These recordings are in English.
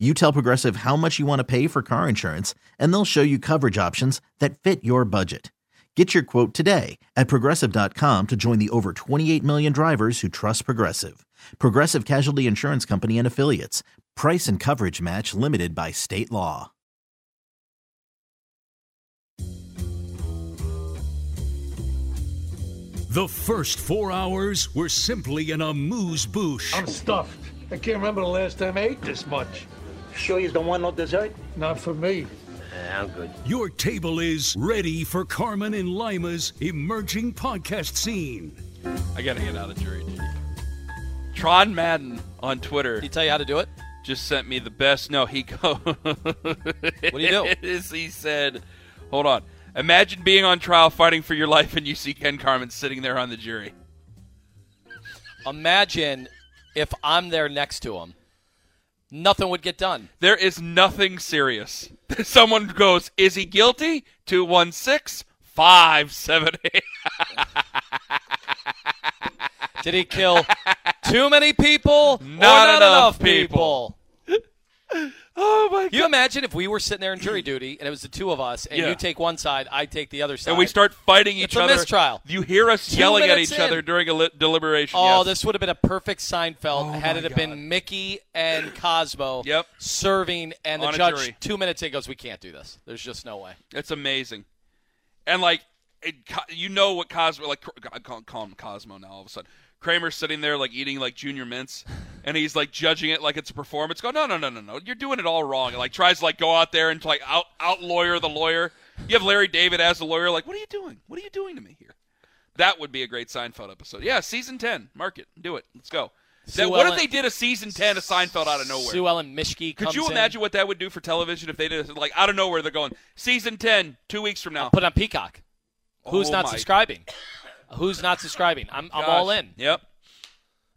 You tell Progressive how much you want to pay for car insurance, and they'll show you coverage options that fit your budget. Get your quote today at progressive.com to join the over 28 million drivers who trust Progressive. Progressive Casualty Insurance Company and Affiliates. Price and coverage match limited by state law. The first four hours were simply an amuse bouche. I'm stuffed. I can't remember the last time I ate this much. Sure you don't want no dessert? Not for me. Yeah, I'm good. Your table is ready for Carman and Lima's emerging podcast scene. I gotta get out of jury duty. Tron Madden on Twitter He tell you how to do it? just sent me the best. No, he go. what do you do? he said, "Hold on. Imagine being on trial, fighting for your life, and you see Ken Carman sitting there on the jury. Imagine if I'm there next to him. Nothing would get done. There is nothing serious. Someone goes, "Is he guilty?" Two one six five seven eight. Did he kill too many people? or Not not enough people? Oh my God. You imagine if we were sitting there in jury duty and it was the two of us, and Yeah. you take one side, I take the other side, And we start fighting each It's a other. mistrial. You hear us Two yelling at each in. other during a li- deliberation. Oh, yes. this would have been a perfect Seinfeld Oh, had it have been Mickey and Cosmo Yep. serving, and the On judge two minutes in goes, "We can't do this. There's just no way." It's amazing, and like it, you know what Cosmo like. I call, call him Cosmo now. All of a sudden, Kramer's sitting there like eating like junior mints, and he's like judging it like it's a performance. Go, no, no, no, no, no. You're doing it all wrong. And like tries to like go out there and like out out lawyer the lawyer. You have Larry David as the lawyer. Like, what are you doing? What are you doing to me here? That would be a great Seinfeld episode. Yeah, season ten. Mark it. Do it. Let's go. That- what if they did a season ten of Seinfeld out of nowhere? Sue Ellen Mischke Could you in. imagine what that would do for television if they did it like out of nowhere? They're going season ten, two weeks from now. Put it on Peacock. Who's Oh not my- subscribing? Who's not subscribing? I'm, I'm all in. Yep,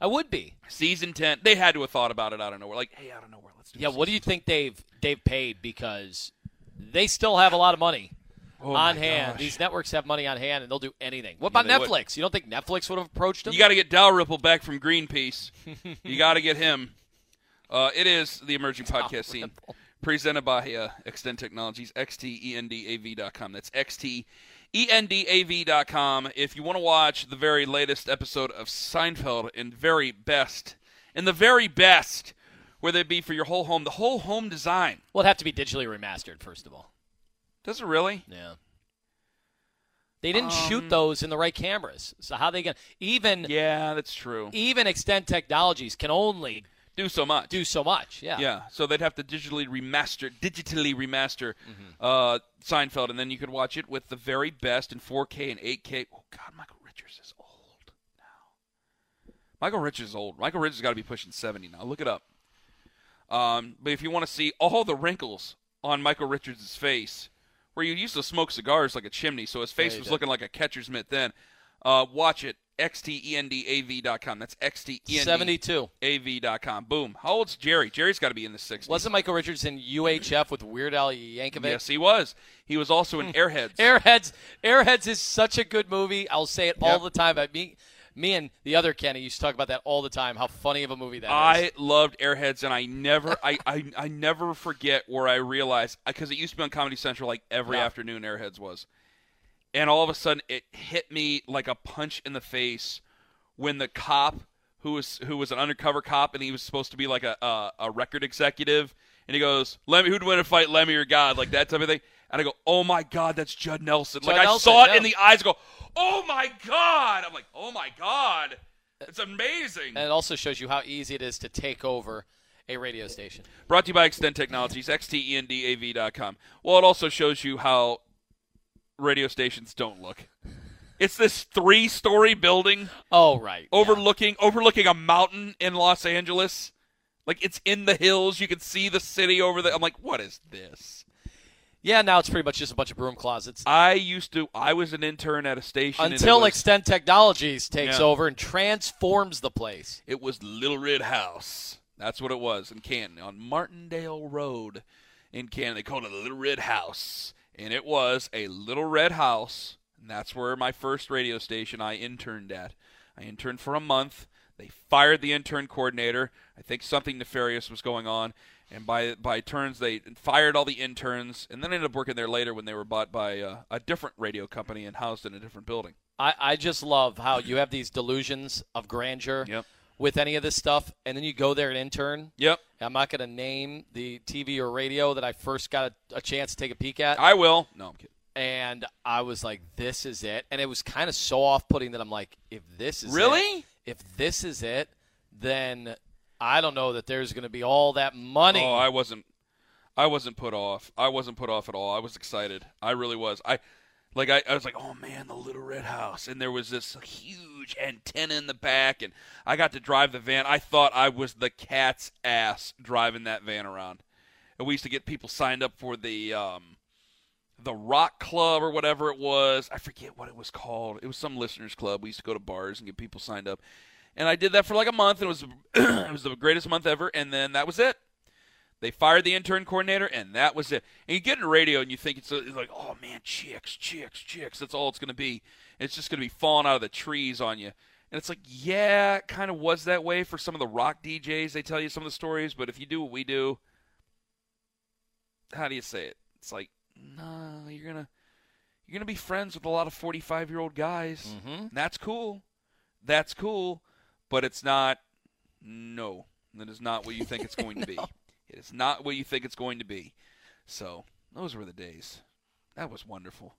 I would be. season ten. They had to have thought about it out of nowhere. Like, hey, out of nowhere, let's do. Yeah. What do you think they've they've paid because they still have a lot of money Oh on hand. gosh. These networks have money on hand, and they'll do anything. What Yeah, about they would. Netflix? You don't think Netflix would have approached them? You got to get Dalrymple back from Greenpeace. you got to get him. Uh, it is the emerging podcast scene, presented by uh, Extend Technologies, E xtendav.com. That's E xtendav.com. If you want to watch the very latest episode of Seinfeld in very best, in the very best, where they be for your whole home, the whole home design. well, it'd have to be digitally remastered first of all. Does it really? Yeah. They didn't Um, shoot those in the right cameras. So how they get even Yeah, that's true. even Extend Technologies can only Do so much. do so much. Yeah. Yeah, so they'd have to digitally remaster, digitally remaster Mm-hmm. uh, Seinfeld, and then you could watch it with the very best in 4K and 8K. Oh God, Michael Richards is old now. Michael Richards is old. Michael Richards got to be pushing 70 now. Look it up. Um, but if you want to see all the wrinkles on Michael Richards' face, where you used to smoke cigars like a chimney, so his face he was did. looking like a catcher's mitt then. Uh, watch it. E xtendav.com. That's E xtendav. 72. AV.com. Boom. How old's Jerry? Jerry's got to be in the 60s. Wasn't Michael Richards in UHF with Weird Al Yankovic? Yes, he was. He was also in hmm. Airheads. Airheads. Airheads is such a good movie. I'll say it all the time. I me, me and the other Kenny used to talk about that all the time. How funny of a movie that is. I loved Airheads, and I never, I, I, I never forget where I realized because it used to be on Comedy Central like every Yeah. afternoon. Airheads was, and all of a sudden it hit me like a punch in the face when the cop who was who was an undercover cop and he was supposed to be like a a, a record executive, and he goes, "Lemmy, who'd win a fight, Lemmy or God?" Like that type of thing. And I go, "Oh my God, that's Judd Nelson!" Judd like Nelson, I saw it yeah. in the eyes. I go, "Oh my God!" I'm like, "Oh my God." It's amazing. and it also shows you how easy it is to take over a radio station. Brought to you by Extend Technologies, E xtendav.com. Well, it also shows you how radio stations don't look. It's this three-story building Oh right. yeah. overlooking overlooking a mountain in Los Angeles. Like it's in the hills. You can see the city over there. I'm like, what is this? Yeah, now it's pretty much just a bunch of broom closets. I used to. I was an intern at a station Until was- Extend Technologies takes Yeah. over and transforms the place. It was Little Red House. That's what it was in Canton on Martindale Road in Canton. They called it a Little Red House, and it was a little red house. And that's where my first radio station I interned at. I interned for a month. They fired the intern coordinator. I think something nefarious was going on, and by by turns they fired all the interns, and then ended up working there later when they were bought by uh, a different radio company and housed in a different building. I, I just love how you have these delusions of grandeur Yep. With any of this stuff, and then you go there and intern. Yep, I'm not going to name the TV or radio that I first got a, a chance to take a peek at. I will. No, I'm kidding. and I was like, "This is it," and it was kind of so off-putting that I'm like, "If this is Really? it, if this is it, then I don't know that there's going to be all that money." Oh, I wasn't. I wasn't put off. I wasn't put off at all. I was excited. I really was. I like. I, I was like, oh man, the little red house, and there was this huge antenna in the back, and I got to drive the van. I thought I was the cat's ass driving that van around. And we used to get people signed up for the um, the rock club or whatever it was. I forget what it was called. It was some listeners club. We used to go to bars and get people signed up. And I did that for like a month. And it was it was the greatest month ever. And then that was it. They fired the intern coordinator, and that was it. And you get in radio, and you think it's, it's like, oh man, chicks, chicks, chicks. That's all it's going to be. It's just going to be falling out of the trees on you. And it's like, yeah, it kind of was that way for some of the rock DJs. They tell you some of the stories, but if you do what we do, how do you say it? It's like, nah, you're gonna you're gonna be friends with a lot of 45 year old guys. Mm-hmm. That's cool. That's cool, but it's not. No, that is not what you think it's going to be. It is not what you think it's going to be. So those were the days. That was wonderful.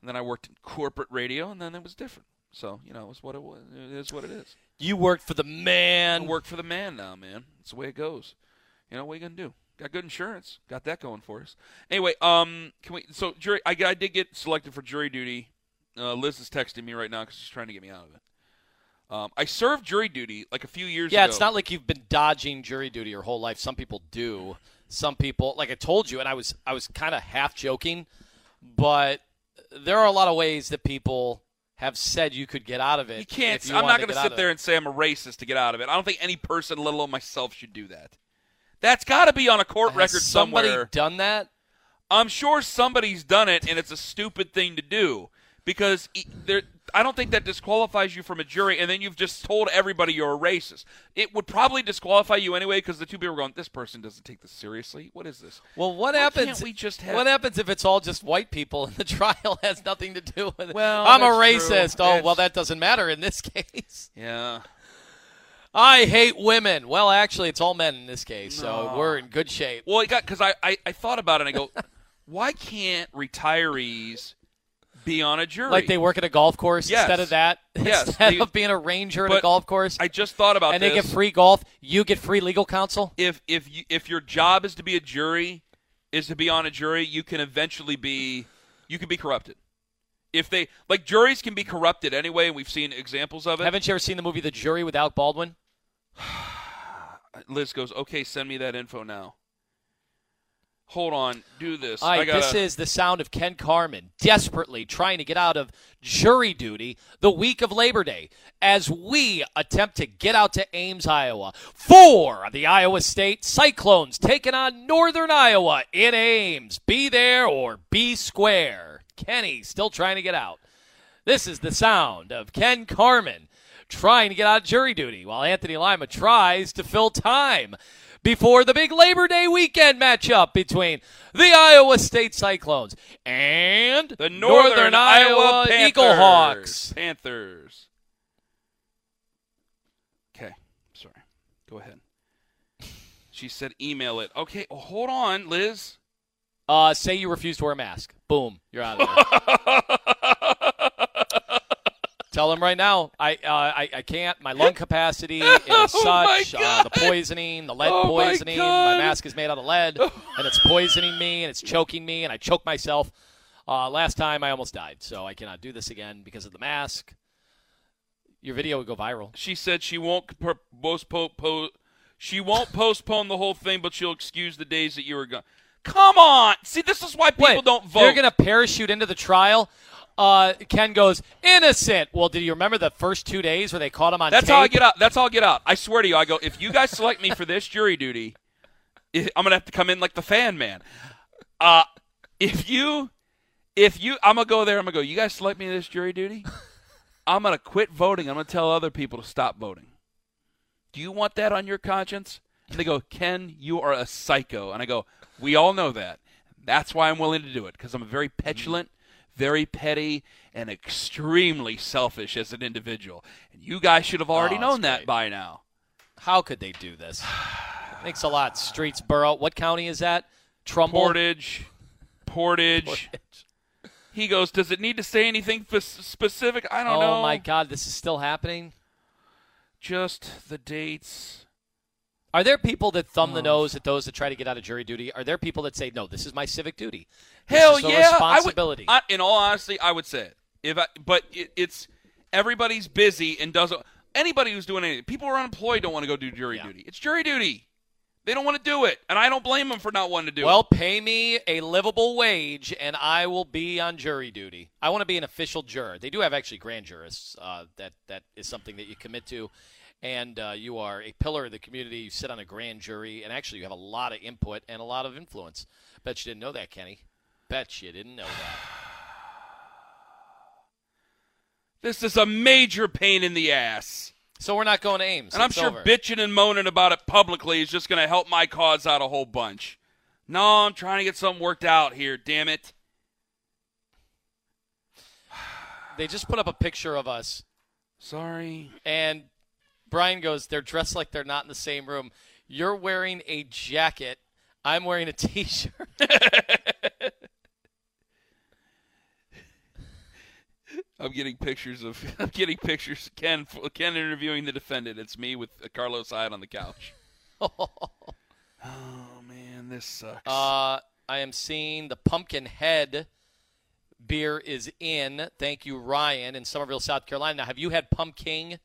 And then I worked in corporate radio, and then it was different. So you know, it was what it was. It is what it is. you worked for the I man. work for the man now, man. It's the way it goes. You know what are you gonna do? Got good insurance. Got that going for us. Anyway, um, can we? So jury, I, I did get selected for jury duty. Uh, Liz is texting me right now because she's trying to get me out of it. Um, I served jury duty like a few years Yeah, ago. Yeah, it's not like you've been dodging jury duty your whole life. Some people do. Some people, like I told you, and I was I was kind of half joking, but there are a lot of ways that people have said you could get out of it. You can't. you I'm not going to sit there and say I'm a racist to get out of it. I don't think any person, let alone myself, should do that. That's got to be on a court Has record somebody somewhere. done that? I'm sure somebody's done it, and it's a stupid thing to do because there. I don't think that disqualifies you from a jury, and then you've just told everybody you're a racist. It would probably disqualify you anyway because the two people are going, "This person doesn't take this seriously. What is this?" Well, what Why happens? we just have- What happens if it's all just white people and the trial has nothing to do with it? Well, I'm a that's true. racist. Oh, well, that doesn't matter in this case. Yeah. I hate women. Well, actually, it's all men in this case, so No. we're in good shape. Well, it got because I, I I thought about it. and I go, why can't retirees be on a jury? Like they work at a golf course Yes. instead of that. Yes, instead they- of being a ranger at a golf course, I just thought about and they get free golf. You get free legal counsel. if if you, if your job is to be a jury, is to be on a jury, you can eventually be you can be corrupted. If they like juries can be corrupted anyway, and we've seen examples of it. Haven't you ever seen the movie The Jury without Baldwin? Liz goes, "Okay, send me that info now." Hold on, do this. All I gotta, this is the sound of Ken Carman desperately trying to get out of jury duty the week of Labor Day as we attempt to get out to Ames, Iowa for the Iowa State Cyclones taking on Northern Iowa in Ames. Be there or be square. Kenny still trying to get out. This is the sound of Ken Carman trying to get out of jury duty while Anthony Lima tries to fill time before the big Labor Day weekend matchup between the Iowa State Cyclones and the Northern, Iowa, Panthers. Eaglehawks. Panthers. Okay, sorry. Go ahead. She said email it. Okay, well, hold on, Liz. Uh, say you refuse to wear a mask. Boom, you're out of there. Tell him right now. I, uh, I I can't. My lung capacity is Oh, such. Uh, the poisoning, the lead Oh, my poisoning. God. mask is made out of lead, and it's poisoning me, and it's choking me, and I choke myself. Uh, last time I almost died, so I cannot do this again because of the mask. Your video would go viral. She said she won't per- postpone. Po- she won't postpone the whole thing, but she'll excuse the days that you were gone. Come on. See, this is why people Wait, don't vote. They're going to parachute into the trial. Uh, Ken goes innocent. Well, do you remember the first two days where they caught him on That's tape? how I get out. That's how I get out. I swear to you, I go. If you guys select me for this jury duty, I'm gonna have to come in like the fan man. Uh, if you, if you, I'm gonna go there. I'm gonna go. You guys select me this jury duty. I'm gonna quit voting. I'm gonna tell other people to stop voting. Do you want that on your conscience? And they go, Ken, you are a psycho. And I go, we all know that. That's why I'm willing to do it because I'm a very petulant, very petty, and extremely selfish as an individual. And you guys should have already Oh, known that great. by now. How could they do this? Thanks a lot, Streetsboro. What county is that? Trumbull. Portage, Portage. He goes, does it need to say anything f- specific? I don't oh know. Oh, my God, this is still happening. Just the dates. Are there people that thumb Oh. the nose at those that try to get out of jury duty? Are there people that say, "No, this is my civic duty"? This Hell is a yeah, I would. I, in all honesty, I would say it. If I, but it, it's everybody's busy and doesn't. Anybody who's doing anything, people who are unemployed don't want to go do jury Yeah. duty. It's jury duty. They don't want to do it, and I don't blame them for not wanting to do it. well, it. pay me a livable wage, and I will be on jury duty. I want to be an official juror. They do have actually grand jurists. Uh, that that is something that you commit to, and uh, you are a pillar of the community. You sit on a grand jury, and actually you have a lot of input and a lot of influence. Bet you didn't know that, Kenny. Bet you didn't know that. This is a major pain in the ass. So we're not going to Ames. And I'm sure over. bitching and moaning about it publicly is just going to help my cause out a whole bunch. No, I'm trying to get something worked out here, damn it. They just put up a picture of us, Sorry. and Brian goes, "They're dressed like they're not in the same room. You're wearing a jacket. I'm wearing a t-shirt." I'm getting pictures of I'm getting pictures Ken Ken interviewing the defendant. It's me with Carlos Hyde on the couch. oh man, this sucks. Uh, I am seeing the Pumpkin Head beer is in. Thank you, Ryan, in Summerville, South Carolina. Now, have you had Pumpkin,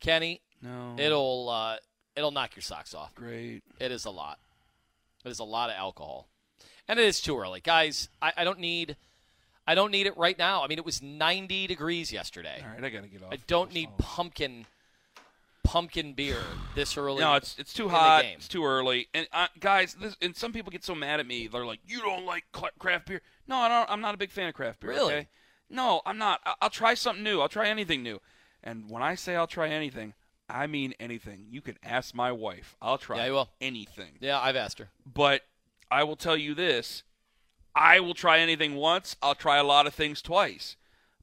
Kenny? No. It'll uh, it'll knock your socks off. great. It is a lot. It is a lot of alcohol, and it is too early, guys. I, I don't need. I don't need it right now. I mean, it was 90 degrees yesterday. All right, I got to get off. I don't need pumpkin pumpkin beer this early. No, it's it's too hot. It's too early. And uh, guys, this, and some people get so mad at me. They're like, "You don't like craft beer?" No, I don't. I'm not a big fan of craft beer. Really? okay? No, I'm not. I'll try something new. I'll try anything new. And when I say I'll try anything, I mean anything. You can ask my wife. I'll try Yeah, I will. anything. Yeah, I've asked her. But I will tell you this: I will try anything once. I'll try a lot of things twice.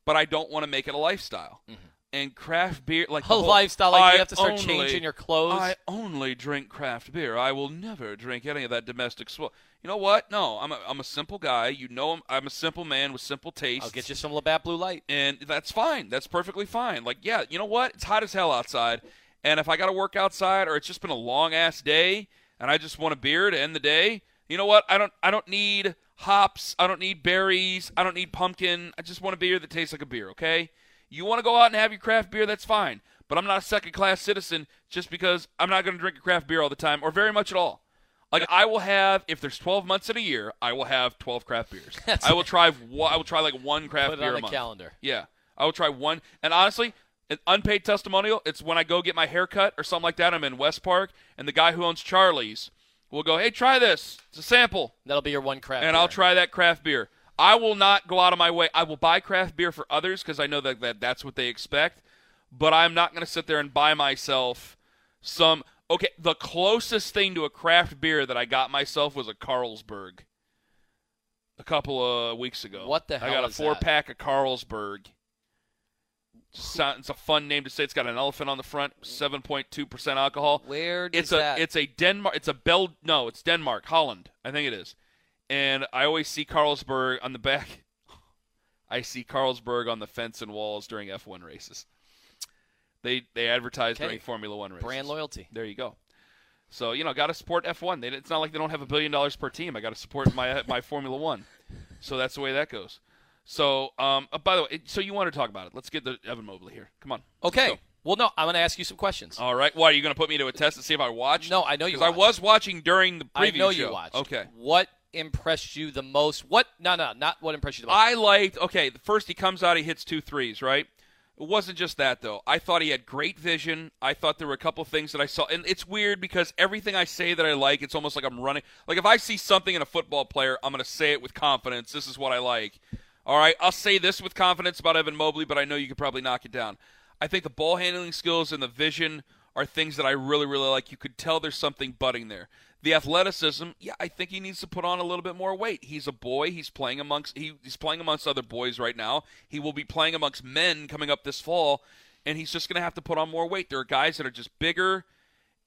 But I don't want to make it a lifestyle. Mm-hmm. And craft beer, like. A whole, lifestyle, like you I have to start only- changing your clothes. I only drink craft beer. I will never drink any of that domestic swill. You know what? No, I'm a, I'm a simple guy. You know, I'm, I'm a simple man with simple tastes. I'll get you some Labatt Blue Light. and that's fine. That's perfectly fine. Like, yeah, you know what? It's hot as hell outside, and if I got to work outside, or it's just been a long ass day, and I just want a beer to end the day, you know what? I don't I don't need hops. I don't need berries. I don't need pumpkin. I just want a beer that tastes like a beer. Okay? You want to go out and have your craft beer? That's fine. But I'm not a second class citizen just because I'm not going to drink a craft beer all the time, or very much at all. Like I will have, if there's 12 months in a year, I will have 12 craft beers. That's- I will try. I will try like one craft Put it beer on a the month. calendar. Yeah, I will try one. And honestly, an unpaid testimonial. It's when I go get my hair cut or something like that. I'm in West Park, and the guy who owns Charlie's will go, "Hey, try this. It's a sample." That'll be your one craft. and beer. I'll try that craft beer. I will not go out of my way. I will buy craft beer for others because I know that, that that's what they expect. But I'm not going to sit there and buy myself some. Okay, the closest thing to a craft beer that I got myself was a Carlsberg a couple of weeks ago. What the hell? I got a is that? four pack of Carlsberg. It's a fun name to say. It's got an elephant on the front, seven point two percent alcohol. Where It's a that? it's a Denmark it's a Bel no it's Denmark Holland I think it is, and I always see Carlsberg on the back. I see Carlsberg on the fence and walls during F1 races. They they advertise Okay. during Formula One races. brand loyalty. There you go. So you know, got to support F1. They, it's not like they don't have a billion dollars per team. I got to support my my Formula One. So that's the way that goes. So um, uh, by the way, so you want to talk about it? Let's get the Evan Mobley here. Come on. Okay. Well, no, I'm going to ask you some questions. All right. Why are you going to put me to a test to see if I watched? No, I know you Because I was watching during the previous video. I preview know show. you watched. Okay. What impressed you the most? What? No, no, not what impressed you the most. I liked okay. First he comes out, he hits two threes, right? It wasn't just that though. I thought he had great vision. I thought there were a couple things that I saw, and it's weird because everything I say that I like, it's almost like I'm running. Like if I see something in a football player, I'm going to say it with confidence. This is what I like. All right, I'll say this with confidence about Evan Mobley, but I know you could probably knock it down. I think the ball handling skills and the vision are things that I really, really like. You could tell there's something budding there. The athleticism, yeah, I think he needs to put on a little bit more weight. He's a boy. He's playing amongst he, he's playing amongst other boys right now. He will be playing amongst men coming up this fall, and he's just going to have to put on more weight. There are guys that are just bigger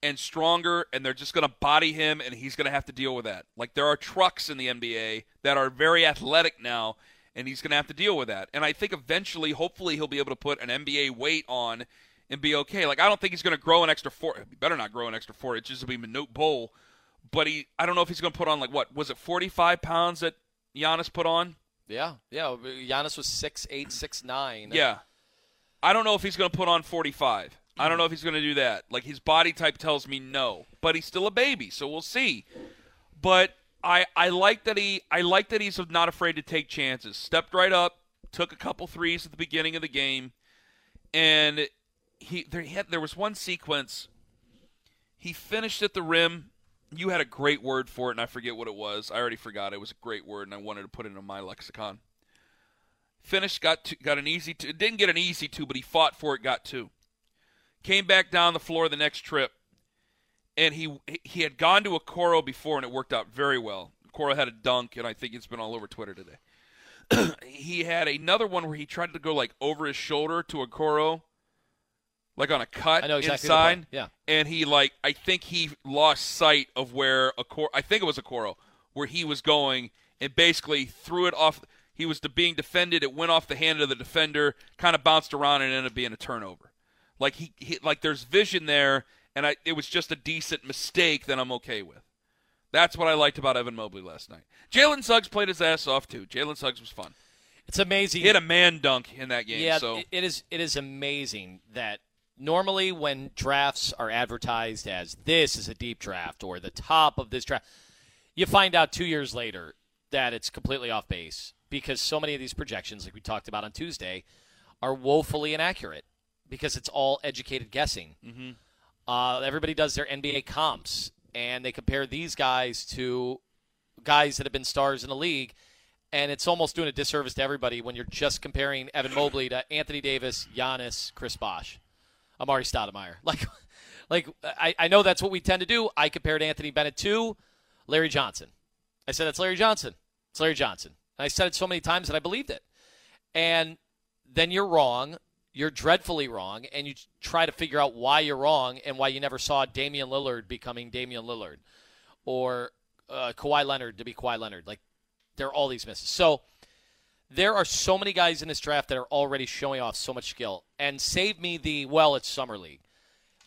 and stronger, and they're just going to body him, and he's going to have to deal with that. Like there are trucks in the NBA that are very athletic now, and he's going to have to deal with that. And I think eventually, hopefully, he'll be able to put an NBA weight on and be okay. Like I don't think he's going to grow an extra four. He better not grow an extra four inches to be Manute Bol. But he, I don't know if he's going to put on like what was it, forty five pounds that Giannis put on? yeah, yeah. Giannis was six eight, six nine. Yeah, I don't know if he's going to put on forty five. I don't know if he's going to do that. Like his body type tells me no, but he's still a baby, so we'll see. But I, I like that he, I like that he's not afraid to take chances. Stepped right up, took a couple threes at the beginning of the game, and he there he had, there was one sequence. He finished at the rim. You had a great word for it, and I forget what it was. I already forgot. It was a great word, and I wanted to put it in my lexicon. Finished, got two, got an easy two. Didn't get an easy two, but he fought for it, got two. Came back down the floor the next trip, and he he had gone to Okoro before, and it worked out very well. Coro had a dunk, and I think it's been all over Twitter today. he had another one where he tried to go like over his shoulder to Okoro, like on a cut I know exactly inside. Yeah. And he like I think he lost sight of where Okoro I think it was Okoro where he was going and basically threw it off he was being defended, it went off the hand of the defender, kind of bounced around and ended up being a turnover. Like he, he like there's vision there and I it was just a decent mistake that I'm okay with. That's what I liked about Evan Mobley last night. Jalen Suggs played his ass off too. Jalen Suggs was fun. It's amazing. He had a man dunk in that game. Yeah, so it is. It is amazing that normally when drafts are advertised as this is a deep draft or the top of this draft, you find out two years later that it's completely off base because so many of these projections, like we talked about on Tuesday, are woefully inaccurate because it's all educated guessing. Mm-hmm. Uh, everybody does their NBA comps and they compare these guys to guys that have been stars in the league and it's almost doing a disservice to everybody when you're just comparing Evan Mobley to Anthony Davis, Giannis, Chris Bosh, Amar'e Stoudemire. Like, like I, I know that's what we tend to do. I compared Anthony Bennett to Larry Johnson. I said that's Larry Johnson. It's Larry Johnson. And I said it so many times that I believed it. And then you're wrong. You're dreadfully wrong, and you try to figure out why you're wrong and why you never saw Damian Lillard becoming Damian Lillard, or uh, Kawhi Leonard to be Kawhi Leonard. Like there are all these misses. So there are so many guys in this draft that are already showing off so much skill. And save me the well, it's summer league.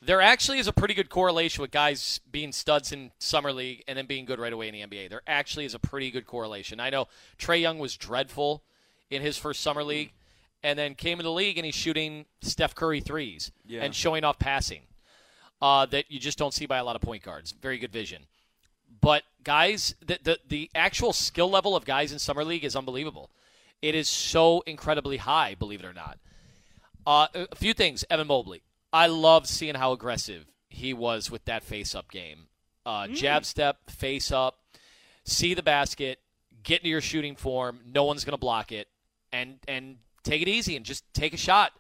There actually is a pretty good correlation with guys being studs in summer league and then being good right away in the NBA. There actually is a pretty good correlation. I know Trae Young was dreadful in his first summer league, and then came in the league and he's shooting Steph Curry threes Yeah. and showing off passing uh, that you just don't see by a lot of point guards. Very good vision. But guys, the, the the actual skill level of guys in summer league is unbelievable. It is so incredibly high, believe it or not. Uh, a few things, Evan Mobley. I loved seeing how aggressive he was with that face-up game. Uh, Jab step, face up, see the basket, get into your shooting form. No one's going to block it, and and take it easy and just take a shot.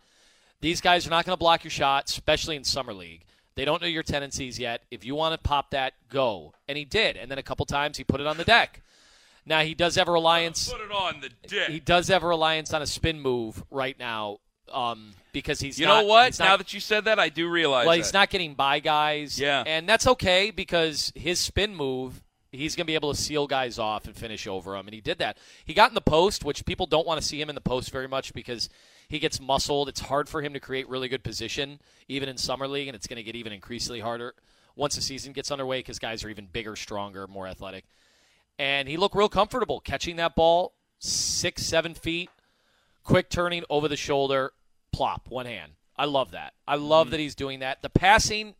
These guys are not going to block your shot, especially in summer league. They don't know your tendencies yet. If you want to pop that, go. And he did. And then a couple times he put it on the deck. Now he does have a reliance. put it on the dick. He does have a reliance on a spin move right now, um, because he's you not- know what? not- now that you said that, I do realize. well, that. he's not getting by guys. Yeah. And that's okay because his spin move, he's going to be able to seal guys off and finish over them. And he did that. He got in the post, which people don't want to see him in the post very much because he gets muscled. It's hard for him to create really good position, even in Summer League, and it's going to get even increasingly harder once the season gets underway because guys are even bigger, stronger, more athletic. And he looked real comfortable catching that ball six, seven feet, quick turning over the shoulder, plop, one hand. I love that. I love mm-hmm. that he's doing that. The passing,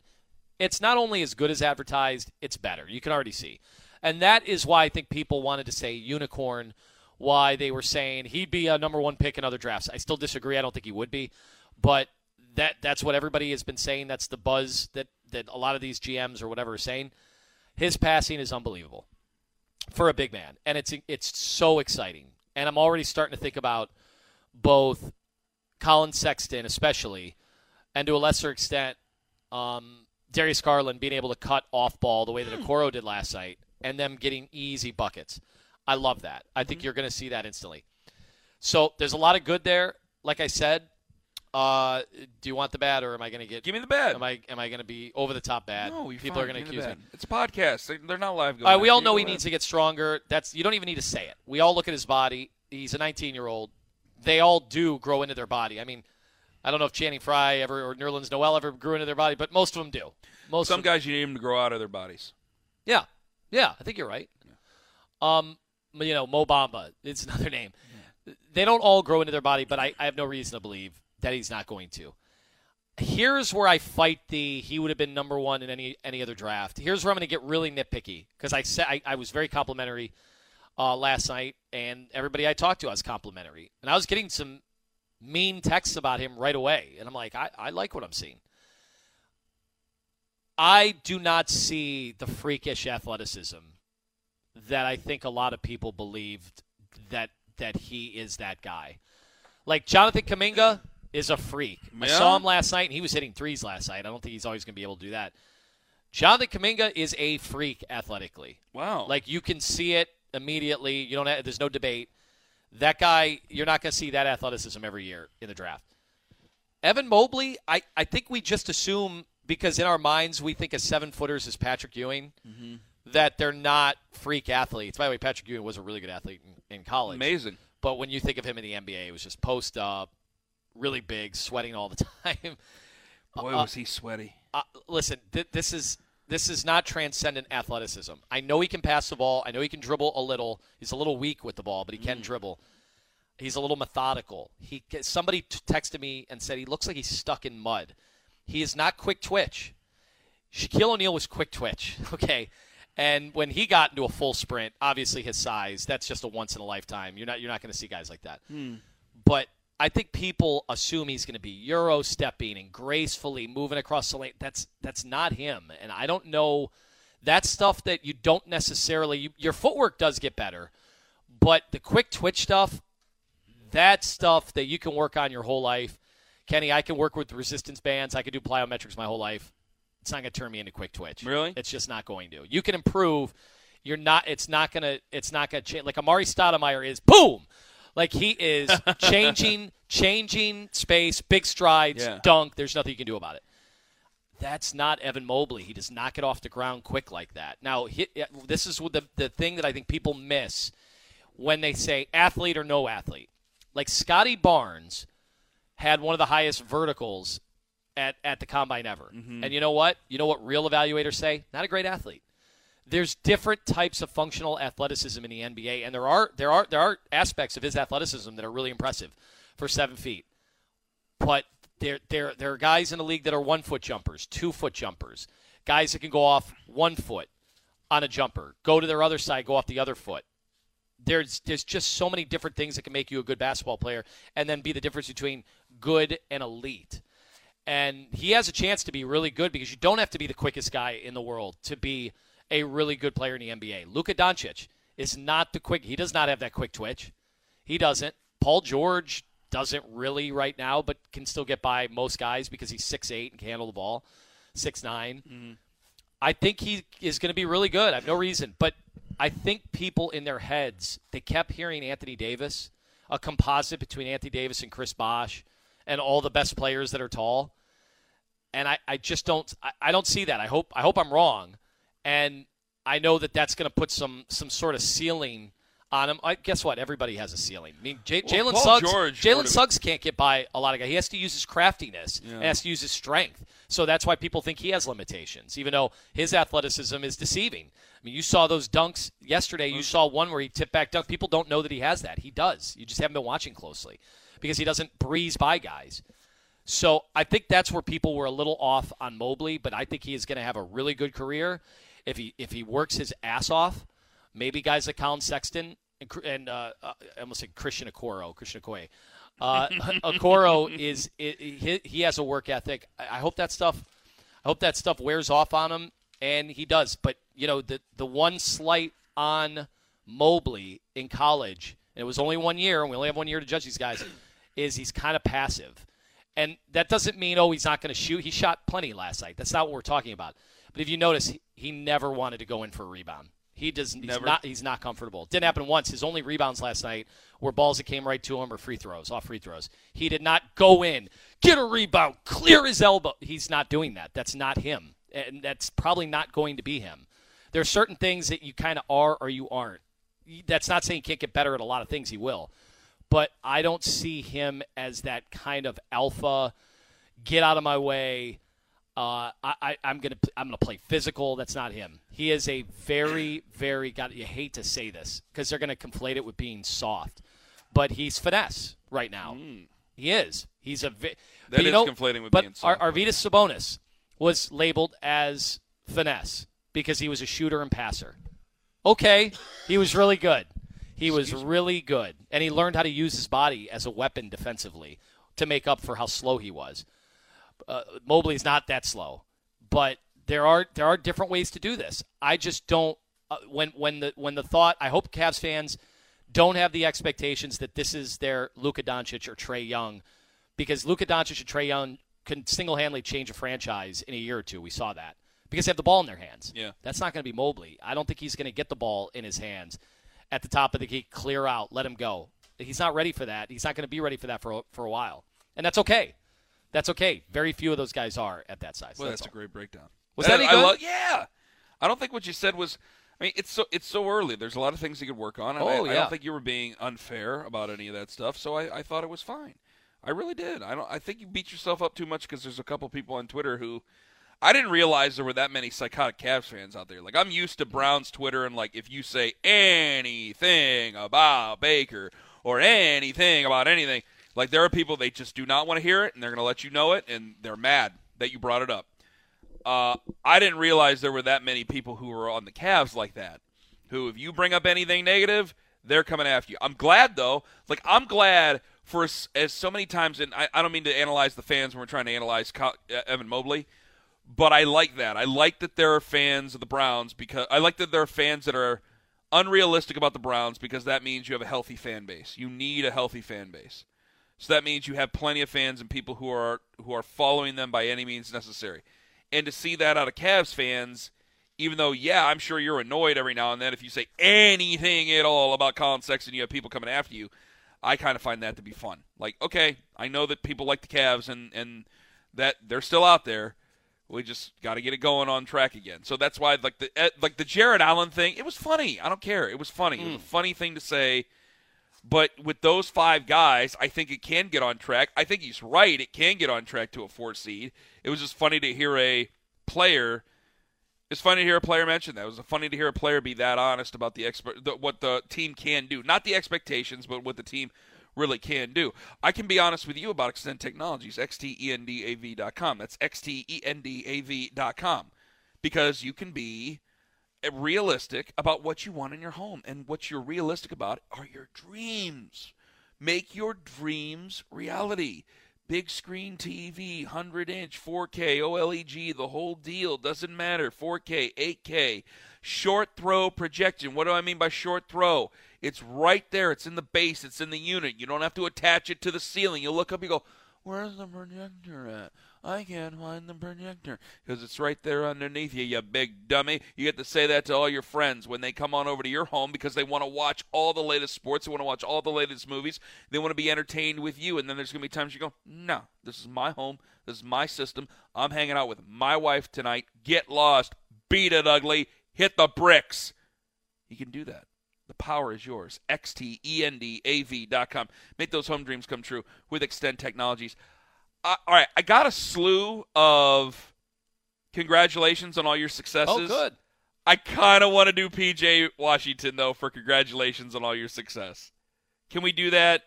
it's not only as good as advertised, it's better. You can already see. And that is why I think people wanted to say unicorn, why they were saying he'd be a number one pick in other drafts. I still disagree. I don't think he would be. But that that's what everybody has been saying. That's the buzz that, that a lot of these GMs or whatever are saying. His passing is unbelievable for a big man. And it's it's so exciting. And I'm already starting to think about both Collin Sexton, especially, and to a lesser extent, um, Darius Garland being able to cut off ball the way that Okoro did last night, and them getting easy buckets. I love that. I think you're going to see that instantly. So there's a lot of good there. Like I said, uh, do you want the bad, or am I going to get? Give me the bad. Am I am I going to be over the top bad? No, People fine. are going to accuse me. It's a podcast. They- They're not live. Right, we all know he needs to get stronger. That's you don't even need to say it. We all look at his body. He's a 19 year old. They all do grow into their body. I mean, I don't know if Channing Frye ever or Nerlens Noel ever grew into their body, but most of them do. Most Some guys you need them to grow out of their bodies. yeah, yeah. I think you're right. Um, you know, Mo Bamba. It's another name. They don't all grow into their body, but I, I have no reason to believe that he's not going to. Here's where I fight the he would have been number one in any any other draft. Here's where I'm going to get really nitpicky because I said I, I was very complimentary uh, last night, and everybody I talked to I was complimentary, and I was getting some mean texts about him right away, and I'm like, I, I like what I'm seeing. I do not see the freakish athleticism that I think a lot of people believed that that he is that guy. Like Jonathan Kuminga is a freak. I Yeah? saw him last night, and he was hitting threes last night. I don't think he's always going to be able to do that. Jonathan Kuminga is a freak athletically. Wow. Like you can see it immediately. You don't. Have, there's no debate. That guy, you're not going to see that athleticism every year in the draft. Evan Mobley, I, I think we just assume because in our minds we think of seven footers as Patrick Ewing mm-hmm. that they're not freak athletes. By the way, Patrick Ewing was a really good athlete in, in college. Amazing. But when you think of him in the NBA, it was just post up, really big, sweating all the time. Boy, Uh, was he sweaty. uh, listen, th- this is this is not transcendent athleticism. I know he can pass the ball. I know he can dribble a little. He's a little weak with the ball, but he can dribble. He's a little methodical. He somebody t- texted me and said he looks like he's stuck in mud. He is not quick twitch. Shaquille O'Neal was quick twitch. Okay. And when he got into a full sprint, obviously his size, that's just a once in a lifetime. You're not you're not going to see guys like that. But I think people assume he's going to be euro stepping and gracefully moving across the lane. That's that's not him. And I don't know that stuff that you don't necessarily you, your footwork does get better, but the quick twitch stuff, that stuff that you can work on your whole life. Kenny, I can work with resistance bands. I can do plyometrics my whole life. It's not going to turn me into quick twitch. Really? It's just not going to. You can improve. You're not. It's not gonna. It's not gonna change. Like Amar'e Stoudemire is. Boom. Like he is changing, changing space, big strides, Yeah. dunk. There's nothing you can do about it. That's not Evan Mobley. He does not get off the ground quick like that. Now, he, this is the the thing that I think people miss when they say athlete or no athlete. Like Scottie Barnes had one of the highest verticals at, at the combine ever. Mm-hmm. And you know what? You know what real evaluators say? Not a great athlete. There's different types of functional athleticism in the NBA, and there are there are there are aspects of his athleticism that are really impressive for seven feet. But there there there are guys in the league that are one foot jumpers, two foot jumpers, guys that can go off one foot on a jumper, go to their other side, go off the other foot there's there's just so many different things that can make you a good basketball player and then be the difference between good and elite. And he has a chance to be really good because you don't have to be the quickest guy in the world to be a really good player in the NBA. Luka Doncic is not the quick he does not have that quick twitch. He doesn't. Paul George doesn't really right now, but can still get by most guys because he's six eight and can handle the ball. Six mm-hmm. I think he is going to be really good. I have no reason, but I think people in their heads they kept hearing Anthony Davis, a composite between Anthony Davis and Chris Bosh, and all the best players that are tall. And I, I just don't I, I don't see that. I hope I hope I'm wrong, and I know that that's going to put some some sort of ceiling on him. I, guess what? Everybody has a ceiling. I mean, J- Well, Jalen Suggs. George Jalen Suggs can't get by a lot of guys. He has to use his craftiness. and has to use his strength. So that's why people think he has limitations, even though his athleticism is deceiving. I mean, you saw those dunks yesterday. You saw one where he tipped back dunk. People don't know that he has that. He does. You just haven't been watching closely because he doesn't breeze by guys. So I think that's where people were a little off on Mobley, but I think he is going to have a really good career if he if he works his ass off. maybe guys like Collin Sexton and, and uh, uh, I almost said Christian Okoro, Christian Okoye. Uh, Okoro is he, he has a work ethic. I, I hope that stuff. I hope that stuff wears off on him, and he does. But you know, the the one slight on Mobley in college, and it was only one year, and we only have one year to judge these guys, is he's kind of passive. And that doesn't mean, oh, he's not going to shoot. He shot plenty last night. That's not what we're talking about. But if you notice, he, never wanted to go in for a rebound. He does. He's Never. not. He's not comfortable. Didn't happen once. His only rebounds last night were balls that came right to him or free throws, off free throws. He did not go in, get a rebound, clear his elbow. He's not doing that. That's not him, and that's probably not going to be him. There are certain things that you kind of are or you aren't. That's not saying he can't get better at a lot of things. He will, but I don't see him as that kind of alpha. Get out of my way. Uh, I, I, I'm gonna I'm gonna play physical. That's not him. He is a very very. God, you hate to say this because they're gonna conflate it with being soft, but he's finesse right now. He is. He's a. Vi- That you is know, conflating with but being Ar- soft. Arvydas Sabonis was labeled as finesse because he was a shooter and passer. Okay, he was really good. He was really good, and he learned how to use his body as a weapon defensively to make up for how slow he was. Uh, Mobley's not that slow, but there are there are different ways to do this. I just don't. Uh, when when the when the thought, I hope Cavs fans don't have the expectations that this is their Luka Doncic or Trae Young, because Luka Doncic and Trae Young can single handedly change a franchise in a year or two. We saw that because they have the ball in their hands. Yeah. That's not going to be Mobley. I don't think he's going to get the ball in his hands at the top of the key, clear out, let him go. He's not ready for that. He's not going to be ready for that for a, for a while, and that's okay. That's okay. Very few of those guys are at that size. Well, that's that's a great breakdown. Was that I- any I lo- yeah. I don't think what you said was. I mean, it's so it's so early. There's a lot of things you could work on. I, Oh, I yeah. don't think you were being unfair about any of that stuff. So I, I thought it was fine. I really did. I don't. I think you beat yourself up too much because there's a couple people on Twitter who. I didn't realize there were that many psychotic Cavs fans out there. Like I'm used to Browns Twitter and like if you say anything about Baker or anything about anything, like there are people they just do not want to hear it and they're going to let you know it and they're mad that you brought it up. Uh, I didn't realize there were that many people who were on the Cavs like that. Who, if you bring up anything negative, they're coming after you. I'm glad though. Like I'm glad for as, as so many times, and I, I don't mean to analyze the fans when we're trying to analyze Evan Mobley, but I like that. I like that there are fans of the Browns because I like that there are fans that are unrealistic about the Browns because that means you have a healthy fan base. You need a healthy fan base. So that means you have plenty of fans and people who are who are following them by any means necessary. And to see that out of Cavs fans, even though yeah, I'm sure you're annoyed every now and then if you say anything at all about Collin Sexton, you have people coming after you. I kind of find that to be fun. Like, okay, I know that people like the Cavs and and that they're still out there. We just got to get it going on track again. So that's why, like the eh, like the Jarrett Allen thing, it was funny. I don't care. It was funny. It was a funny thing to say. But with those five guys, I think it can get on track. I think he's right. It can get on track to a four seed. It was just funny to hear a player. It's funny to hear a player mention that. It was funny to hear a player be that honest about the, expert the what the team can do, not the expectations, but what the team really can do. I can be honest with you about Extend Technologies, xtendav.com. That's xtendav.com, because you can be realistic about what you want in your home. And what you're realistic about are your dreams. Make your dreams reality. Big screen TV, 100 inch, 4K, OLED, the whole deal. Doesn't matter. 4K, 8K. Short throw projection. What do I mean by short throw? It's right there. It's in the base. It's in the unit. You don't have to attach it to the ceiling. You look up, you go, Where's the projector at? I can't find the projector because it's right there underneath you, you big dummy. You get to say that to all your friends when they come on over to your home because they want to watch all the latest sports, they want to watch all the latest movies, they want to be entertained with you. And then there's going to be times you go, No, this is my home, this is my system. I'm hanging out with my wife tonight. Get lost, beat it ugly, hit the bricks. You can do that. The power is yours. E XTENDAV.com. Make those home dreams come true with Extend Technologies. Uh, all right, I got a slew of congratulations on all your successes. Oh, good. I kind of want to do PJ Washington, though, for congratulations on all your success. Can we do that?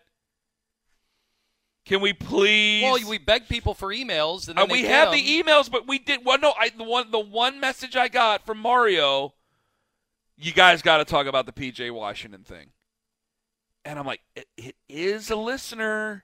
Can we please? Well, we beg people for emails, and Uh, we have them. the emails, but we did. Well, no, I, the one the one message I got from Mario you guys got to talk about the PJ Washington thing. And I'm like, it, it is a listener.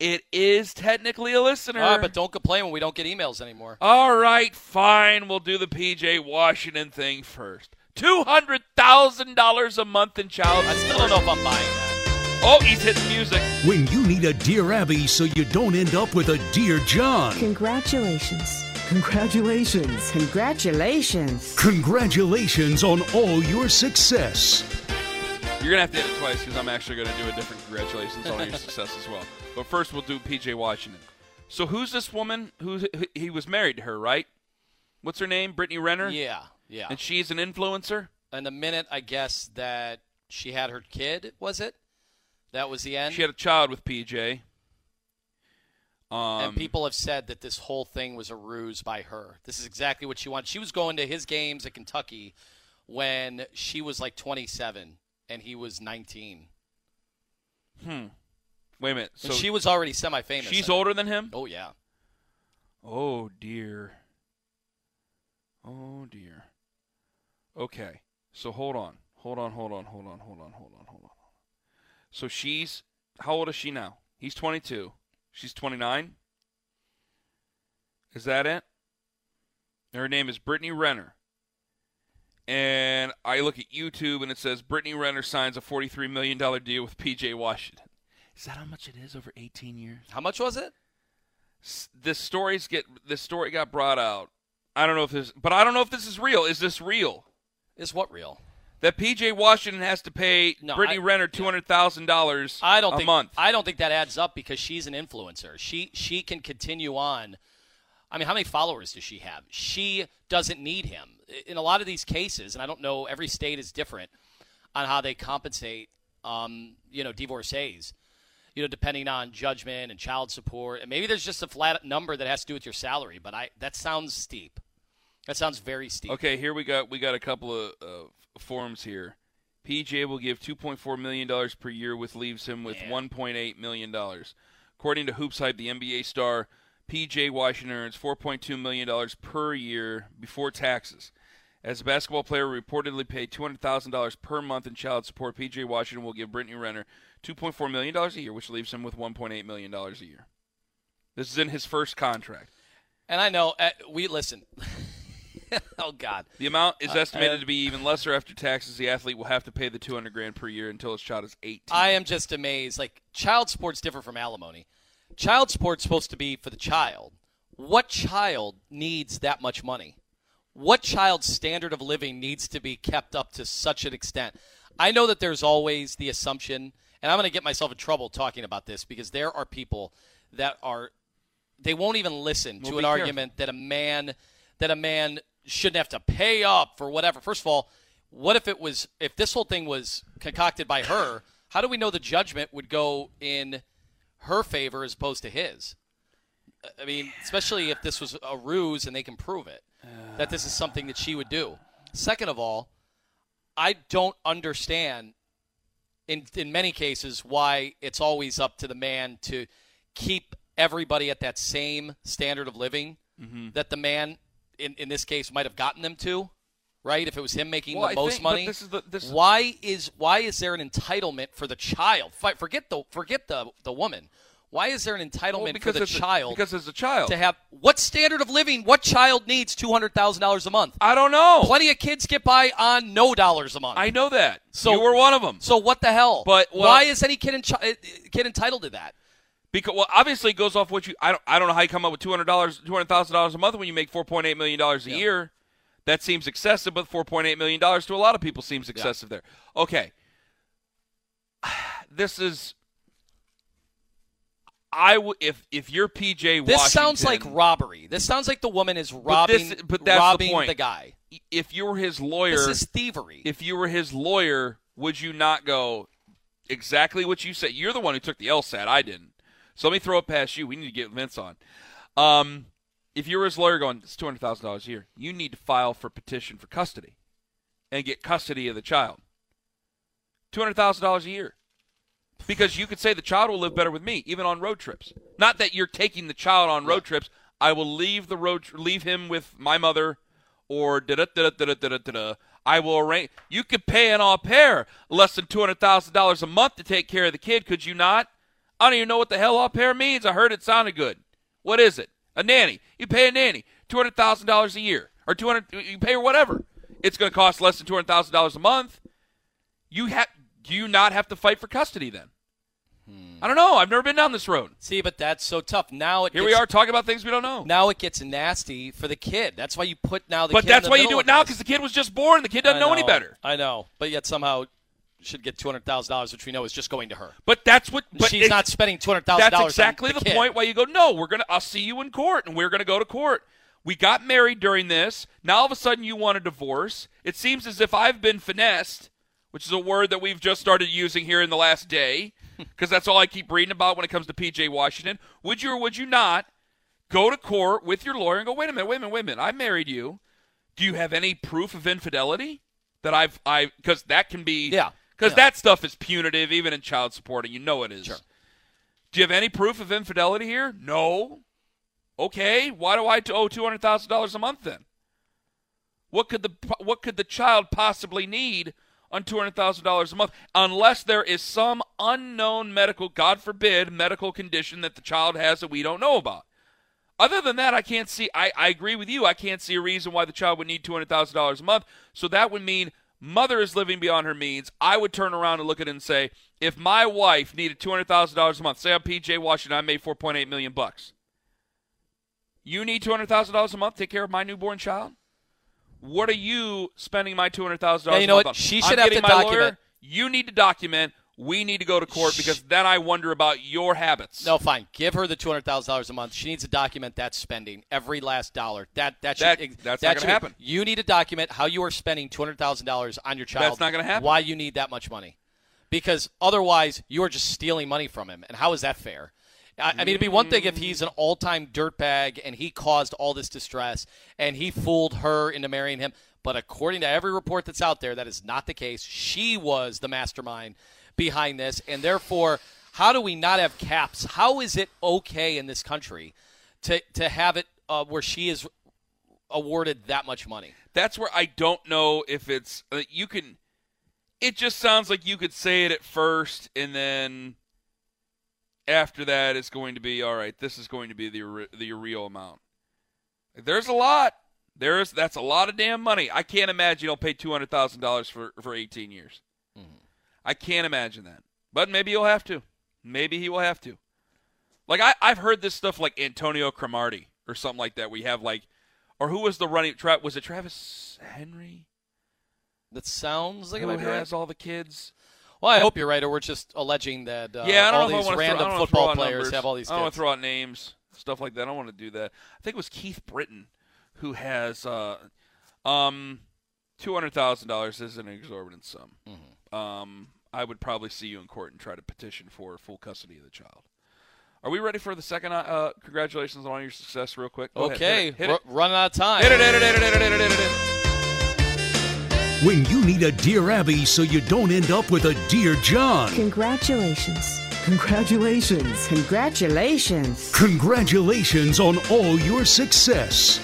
It is technically a listener. All right, but don't complain when we don't get emails anymore. All right, fine. We'll do the PJ Washington thing first. Two hundred thousand dollars a month in child. I still don't know if I'm buying that. Oh, he's hitting music. When you need a Dear Abby so you don't end up with a Dear John. Congratulations. Congratulations. Congratulations. Congratulations on all your success. You're gonna have to hit it twice because I'm actually gonna do a different congratulations on your success as well. But first, we'll do PJ Washington. So who's this woman? Who he was married to her, right? What's her name? Brittany Renner. Yeah, yeah. And she's an influencer. And the minute I guess that she had her kid, was it? That was the end. She had a child with PJ. Um, and people have said that this whole thing was a ruse by her. This is exactly what she wanted. She was going to his games at Kentucky when she was like 27 and he was 19. Hmm. Wait a minute. So and she was already semi-famous. She's older than him. Oh yeah. Oh dear. Oh dear. Okay. So hold on. Hold on, hold on, hold on, hold on, hold on, hold on. So she's how old is she now? He's 22. She's 29. Is that it? Her name is Brittany Renner. And I look at YouTube and it says Brittany Renner signs a $43 million deal with PJ Washington. Is that how much it is over 18 years? How much was it? This stories get this story got brought out. I don't know if this, but I don't know if this is real. Is this real? Is what real? That PJ Washington has to pay No, Brittany I- Renner two hundred thousand dollars I don't a think month. I don't think that adds up because she's an influencer. She she can continue on. I mean, how many followers does she have? She doesn't need him. In a lot of these cases, and I don't know, every state is different on how they compensate, um, you know, divorcees. You know, depending on judgment and child support, and maybe there's just a flat number that has to do with your salary. But I that sounds steep. That sounds very steep. Okay, here we got we got a couple of uh, forms here. PJ will give 2.4 million dollars per year, which leaves him with 1.8 million dollars. According to Hoops Hype, the NBA star PJ Washington earns 4.2 million dollars per year before taxes. As a basketball player, reportedly paid $200,000 per month in child support, PJ Washington will give Brittany Renner $2.4 million a year, which leaves him with $1.8 million a year. This is in his first contract. And I know uh, we listen. oh God. The amount is Uh, estimated uh, to be even lesser after taxes. The athlete will have to pay the 200 grand per year until his child is 18. I am just amazed. Like child support's different from alimony. Child support's supposed to be for the child. What child needs that much money? What child's standard of living needs to be kept up to such an extent? I know that there's always the assumption, and I'm going to get myself in trouble talking about this because there are people that are they won't even listen Well, to an careful. argument that a man that a man shouldn't have to pay up for whatever. First of all, what if it was if this whole thing was concocted by her? How do we know the judgment would go in her favor as opposed to his? I mean, especially if this was a ruse and they can prove it that this is something that she would do. Second of all, I don't understand in in many cases why it's always up to the man to keep everybody at that same standard of living Mm-hmm. that the man in, in this case might have gotten them to right if it was him making Well, the I most think- money is the- why is why is there an entitlement for the child forget the forget the the woman why is there an entitlement Well, for the it's a- child because it's a child. to have what standard of living what child needs $200,000 a month I don't know. plenty of kids get by on no dollars a month I know that. So- you were one of them. so what the hell But, well- why is any kid, in kid entitled to that Because well, obviously it goes off what you. I don't. I don't know how you come up with two hundred dollars, two hundred thousand dollars a month when you make four point eight million dollars a Yeah. year. That seems excessive, but four point eight million dollars to a lot of people seems excessive there. Okay, this is. I would if if you're PJ. this sounds like robbery this sounds like the woman is But robbing this- but that's the robbing point. guy If you were his lawyer, this is thievery if you were his lawyer, would you not go exactly what you said? You're the one who took the LSAT. I didn't. So let me throw it past you. We need to get Vince on. Um, if you're his lawyer going, it's two hundred thousand dollars a year. You need to file for petition for custody, and get custody of the child. Two hundred thousand dollars a year, because you could say the child will live better with me, even on road trips. Not that you're taking the child on road trips. I will leave the road, leave him with my mother, or da da da da da da da. I will arrange. You could pay an au pair less than two hundred thousand dollars a month to take care of the kid, could you not? I don't even know what the hell au pair means. I heard it sounded good. What is it? A nanny. You pay a nanny two hundred thousand dollars a year, or two hundred. You pay her whatever. It's going to cost less than two hundred thousand dollars a month. You have. Do you not have to fight for custody then? Hmm. I don't know. I've never been down this road. See, but that's so tough. Now it Here gets, we are talking about things we don't know. Now it gets nasty for the kid. That's why you put now the but kid that's in the why you do it now because the kid was just born. The kid doesn't I know any better. I know, but yet somehow should get two hundred thousand dollars, which we know is just going to her. But that's what. But She's it's- not spending two hundred thousand dollars. That's exactly the, the, point why you go. No, we're gonna. I'll see you in court, and we're gonna go to court. We got married during this. Now all of a sudden you want a divorce. It seems as if I've been finessed, which is a word that we've just started using here in the last day, because that's all I keep reading about when it comes to PJ Washington. Would you or would you not go to court with your lawyer and go, wait a minute, wait a minute, wait a minute. I married you. Do you have any proof of infidelity that I've I because that can be Yeah. Because Yeah. that stuff is punitive even in child support and you know it is. Sure. Do you have any proof of infidelity here? No. Okay, why do I owe two hundred thousand dollars a month then? What could the what could the child possibly need on two hundred thousand dollars a month, unless there is some unknown medical, God forbid, medical condition that the child has that we don't know about? Other than that, I can't see. I, I agree with you. I can't see a reason why the child would need two hundred thousand dollars a month. So that would mean mother is living beyond her means. I would turn around and look at it and say, if my wife needed two hundred thousand dollars a month, say I'm PJ Washington, I made four point eight million bucks. You need two hundred thousand dollars a month to take care of my newborn child. What are you spending my two hundred thousand dollars? you know what? on? She I'm should have to document- Lawyer. You need to document. We need to go to court because then I wonder about your habits. No, fine. Give her the two hundred thousand dollars a month. She needs to document that spending every last dollar. That that should That- that's that not gonna happen. You need to document how you are spending two hundred thousand dollars on your child. That's not gonna happen. Why you need that much money? Because otherwise, you are just stealing money from him. And how is that fair? I, I mean, it'd be one thing if he's an all-time dirtbag and he caused all this distress and he fooled her into marrying him. But according to every report that's out there, that is not the case. She was the mastermind behind this, and therefore, how do we not have caps? How is it okay in this country to to have it uh, where she is awarded that much money? that's where I don't know if it's uh, you can. It just sounds like you could say it at first, and then after that, it's going to be all right. This is going to be the the real amount. There's a lot. There's that's a lot of damn money. I can't imagine you'll pay two hundred thousand dollars for for eighteen years. I can't imagine that. But maybe you'll have to. Maybe he will have to. Like I, I've heard this stuff like Antonio Cromartie or something like that. We have like, or who was the running? Tra- was it Travis Henry? That sounds like it who might be right. has all the kids? Well, I hope you're right, or we're just alleging that uh, yeah, I don't all know these random throw, football players numbers. have all these I don't want to throw out names, stuff like that. I don't want to do that. I think it was Keith Britton who has uh, um, two hundred thousand dollars is an exorbitant sum. Mm-hmm. Um, I would probably see you in court and try to petition for full custody of the child. Are we ready for the second? Uh, uh, congratulations on all your success, real quick. Go ahead, okay, hit it, hit ru- it. running out of time. Hit it, hit it, hit it, hit it, hit it, hit it. When you need a Dear Abby so you don't end up with a Dear John. Congratulations. Congratulations. Congratulations. Congratulations on all your success.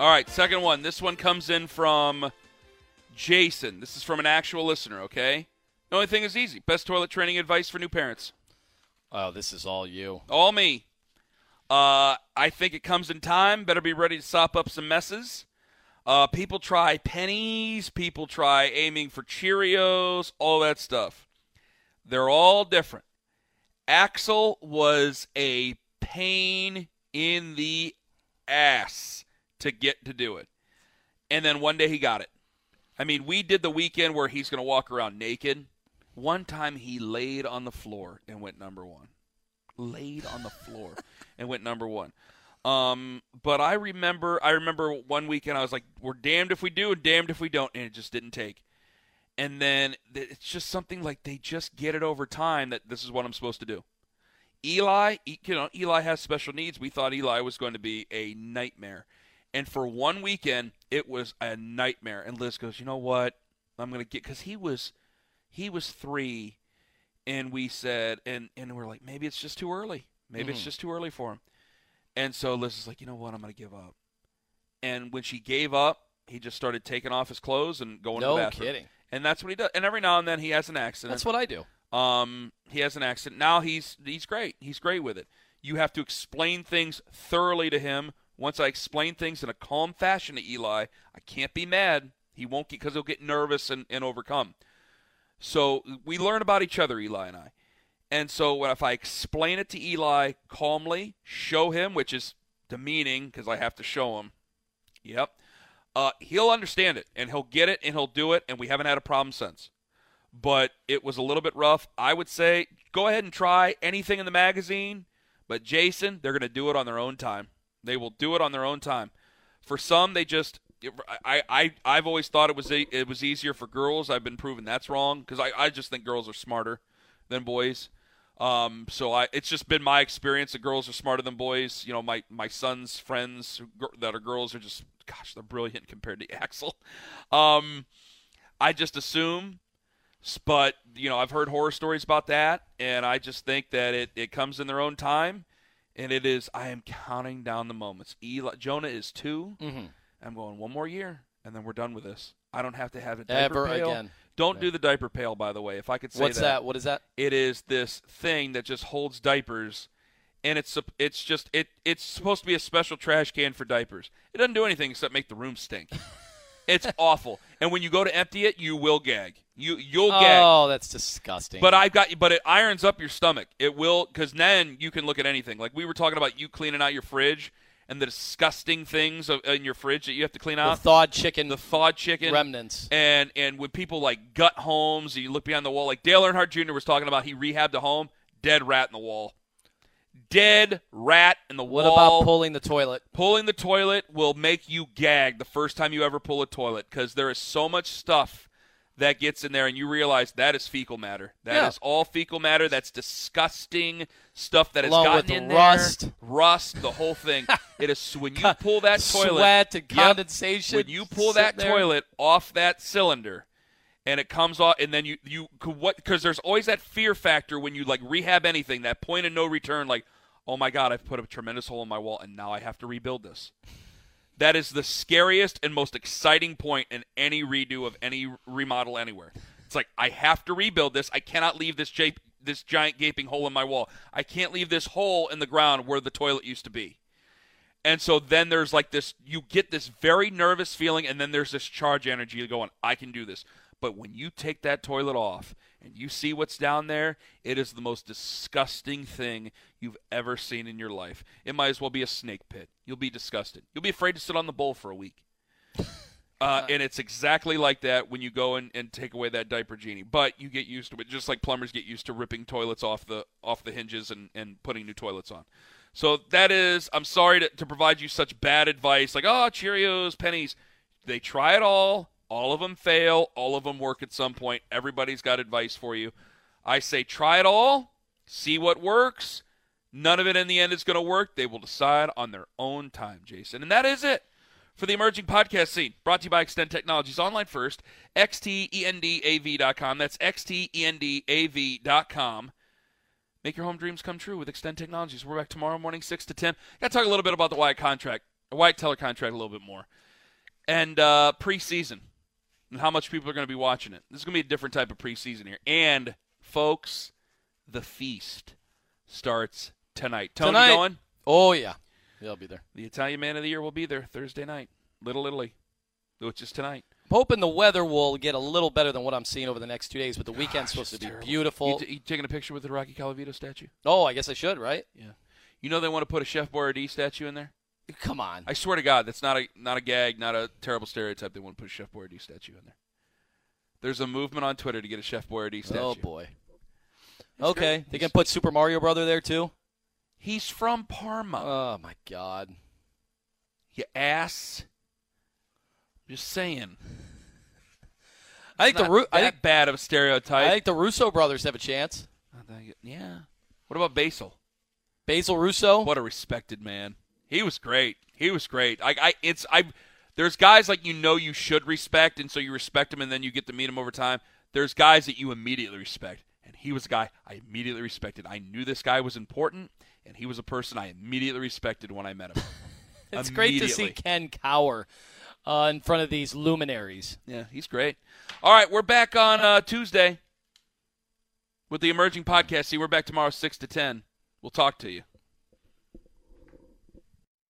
All right, second one. This one comes in from Jason. This is from an actual listener, okay? The only thing is easy. Best toilet training advice for new parents. Oh, this is all you. All me. Uh, I think it comes in time. Better be ready to sop up some messes. Uh, people try pennies. People try aiming for Cheerios. All that stuff. They're all different. Axel was a pain in the ass to get to do it. And then one day he got it. I mean, we did the weekend where he's going to walk around naked. One time he laid on the floor and went number one. Laid on the floor and went number one. Um, but I remember, I remember one weekend I was like, "We're damned if we do and damned if we don't," and it just didn't take. And then it's just something like they just get it over time that this is what I'm supposed to do. Eli, you know, Eli has special needs. We thought Eli was going to be a nightmare. And for one weekend, it was a nightmare. And Liz goes, "You know what? I'm going to get cuz he was he was 3 and we said and and we're like, maybe it's just too early. Maybe it's Mhm. just too early for him." And so Liz is like, "You know what? I'm going to give up." And when she gave up, he just started taking off his clothes and going No to the bathroom. kidding. And that's what he does. And every now and then he has an accident. That's what I do. Um, he has an accident. Now he's he's great. He's great with it. You have to explain things thoroughly to him. Once I explain things in a calm fashion to Eli, I can't be mad. He won't get because he'll get nervous and, and overcome. So we learn about each other, Eli and I. And so if I explain it to Eli calmly, show him, which is demeaning because I have to show him. Yep. Uh, he'll understand it and he'll get it and he'll do it, and we haven't had a problem since but it was a little bit rough. I would say go ahead and try anything in the magazine, but Jason, they're going to do it on their own time. They will do it on their own time. For some, they just I I I've always thought it was it was easier for girls. I've been proven that's wrong because I I just think girls are smarter than boys. Um, so I it's just been my experience that girls are smarter than boys. You know, my my son's friends that are girls are just gosh, they're brilliant compared to Axel. Um, I just assume But you know, I've heard horror stories about that, and I just think that it, it comes in their own time, and it is. I am counting down the moments. Eli, Jonah is 2 Mhm. I'm going one more year, and then we're done with this. I don't have to have a diaper Ever pail. again. Don't do the diaper pail, by the way. If I could say What's that? What is that? It is this thing that just holds diapers, and it's it's just it it's supposed to be a special trash can for diapers. It doesn't do anything except make the room stink. it's awful, and when you go to empty it, you will gag. You you'll get Oh, that's disgusting. But I've got, but it irons up your stomach. It will, because then you can look at anything. Like we were talking about, you cleaning out your fridge and the disgusting things in your fridge that you have to clean out. the thawed chicken the thawed chicken remnants. and and when people like gut homes, you look behind the wall. Like Dale Earnhardt Jr. was talking about, he rehabbed a home, dead rat in the wall, dead rat in the What wall. What about pulling the toilet? Pulling the toilet will make you gag the first time you ever pull a toilet because there is so much stuff that gets in there, and you realize that is fecal matter. That is Yeah. all fecal matter. That's disgusting stuff that has gotten in rust. there. Rust, the whole thing. it is when you pull that toilet, Sweat and Yep. condensation. When you pull that there. toilet off that cylinder, and it comes off, and then you you what? Because there's always that fear factor when you like rehab anything, that point of no return. Like, oh my god, I've put a tremendous hole in my wall, and now I have to rebuild this. That is the scariest and most exciting point in any redo of any remodel anywhere. It's like I have to rebuild this. I cannot leave this jape, this giant gaping hole in my wall. I can't leave this hole in the ground where the toilet used to be. And so then there's like this you get this very nervous feeling and then there's this charge energy going, I can do this. But when you take that toilet off and you see what's down there, it is the most disgusting thing you've ever seen in your life. It might as well be a snake pit. You'll be disgusted. You'll be afraid to sit on the bowl for a week. Uh, and it's exactly like that when you go and, and take away that diaper genie. But you get used to it, just like plumbers get used to ripping toilets off the off the hinges and, and putting new toilets on. So that is, I'm sorry to, to provide you such bad advice, like oh Cheerios, pennies. They try it all. All of them fail. All of them work at some point. Everybody's got advice for you. I say try it all. See what works. None of it in the end is going to work. They will decide on their own time, Jason. And that is it for the emerging podcast scene. Brought to you by Extend Technologies. Online first, xtendav.com. That's xtendav.com. Make your home dreams come true with Extend Technologies. We're back tomorrow morning, 6 to 10. Got to talk a little bit about the Wyatt contract, the Wyatt Teller contract a little bit more. And uh, preseason and how much people are going to be watching it. This is going to be a different type of preseason here. And, folks, the feast starts tonight. Tony Tonight. going? Oh yeah, he'll be there. The Italian Man of the Year will be there Thursday night. Little Italy, which is tonight. I'm hoping the weather will get a little better than what I'm seeing over the next two days, but the weekend's supposed to be terrible. beautiful. You, t- you taking a picture with the Rocky Colavito statue? oh, I guess I should, right? Yeah. You know they want to put a Chef Boyardee statue in there. Come on. I swear to God, that's not a not a gag, not a terrible stereotype. They want to put a Chef Boyardee statue in there. There's a movement on Twitter to get a Chef Boyardee statue. oh boy. It's okay, they can put Super Mario Brother there too. He's from Parma. Oh my God. you ass. Just saying. I think the Ru- I think bad of a stereotype. I think the Russo brothers have a chance. Yeah. What about Basil? Basil Russo. What a respected man. He was great. He was great. I, I, it's, I. There's guys like you know you should respect, and so you respect him, and then you get to meet him over time. There's guys that you immediately respect, and he was a guy I immediately respected. I knew this guy was important, and he was a person I immediately respected when I met him. It's great to see Ken cower uh, in front of these luminaries. Yeah, he's great. All right, we're back on uh, Tuesday with the emerging podcast. See, we're back tomorrow, six to ten. We'll talk to you.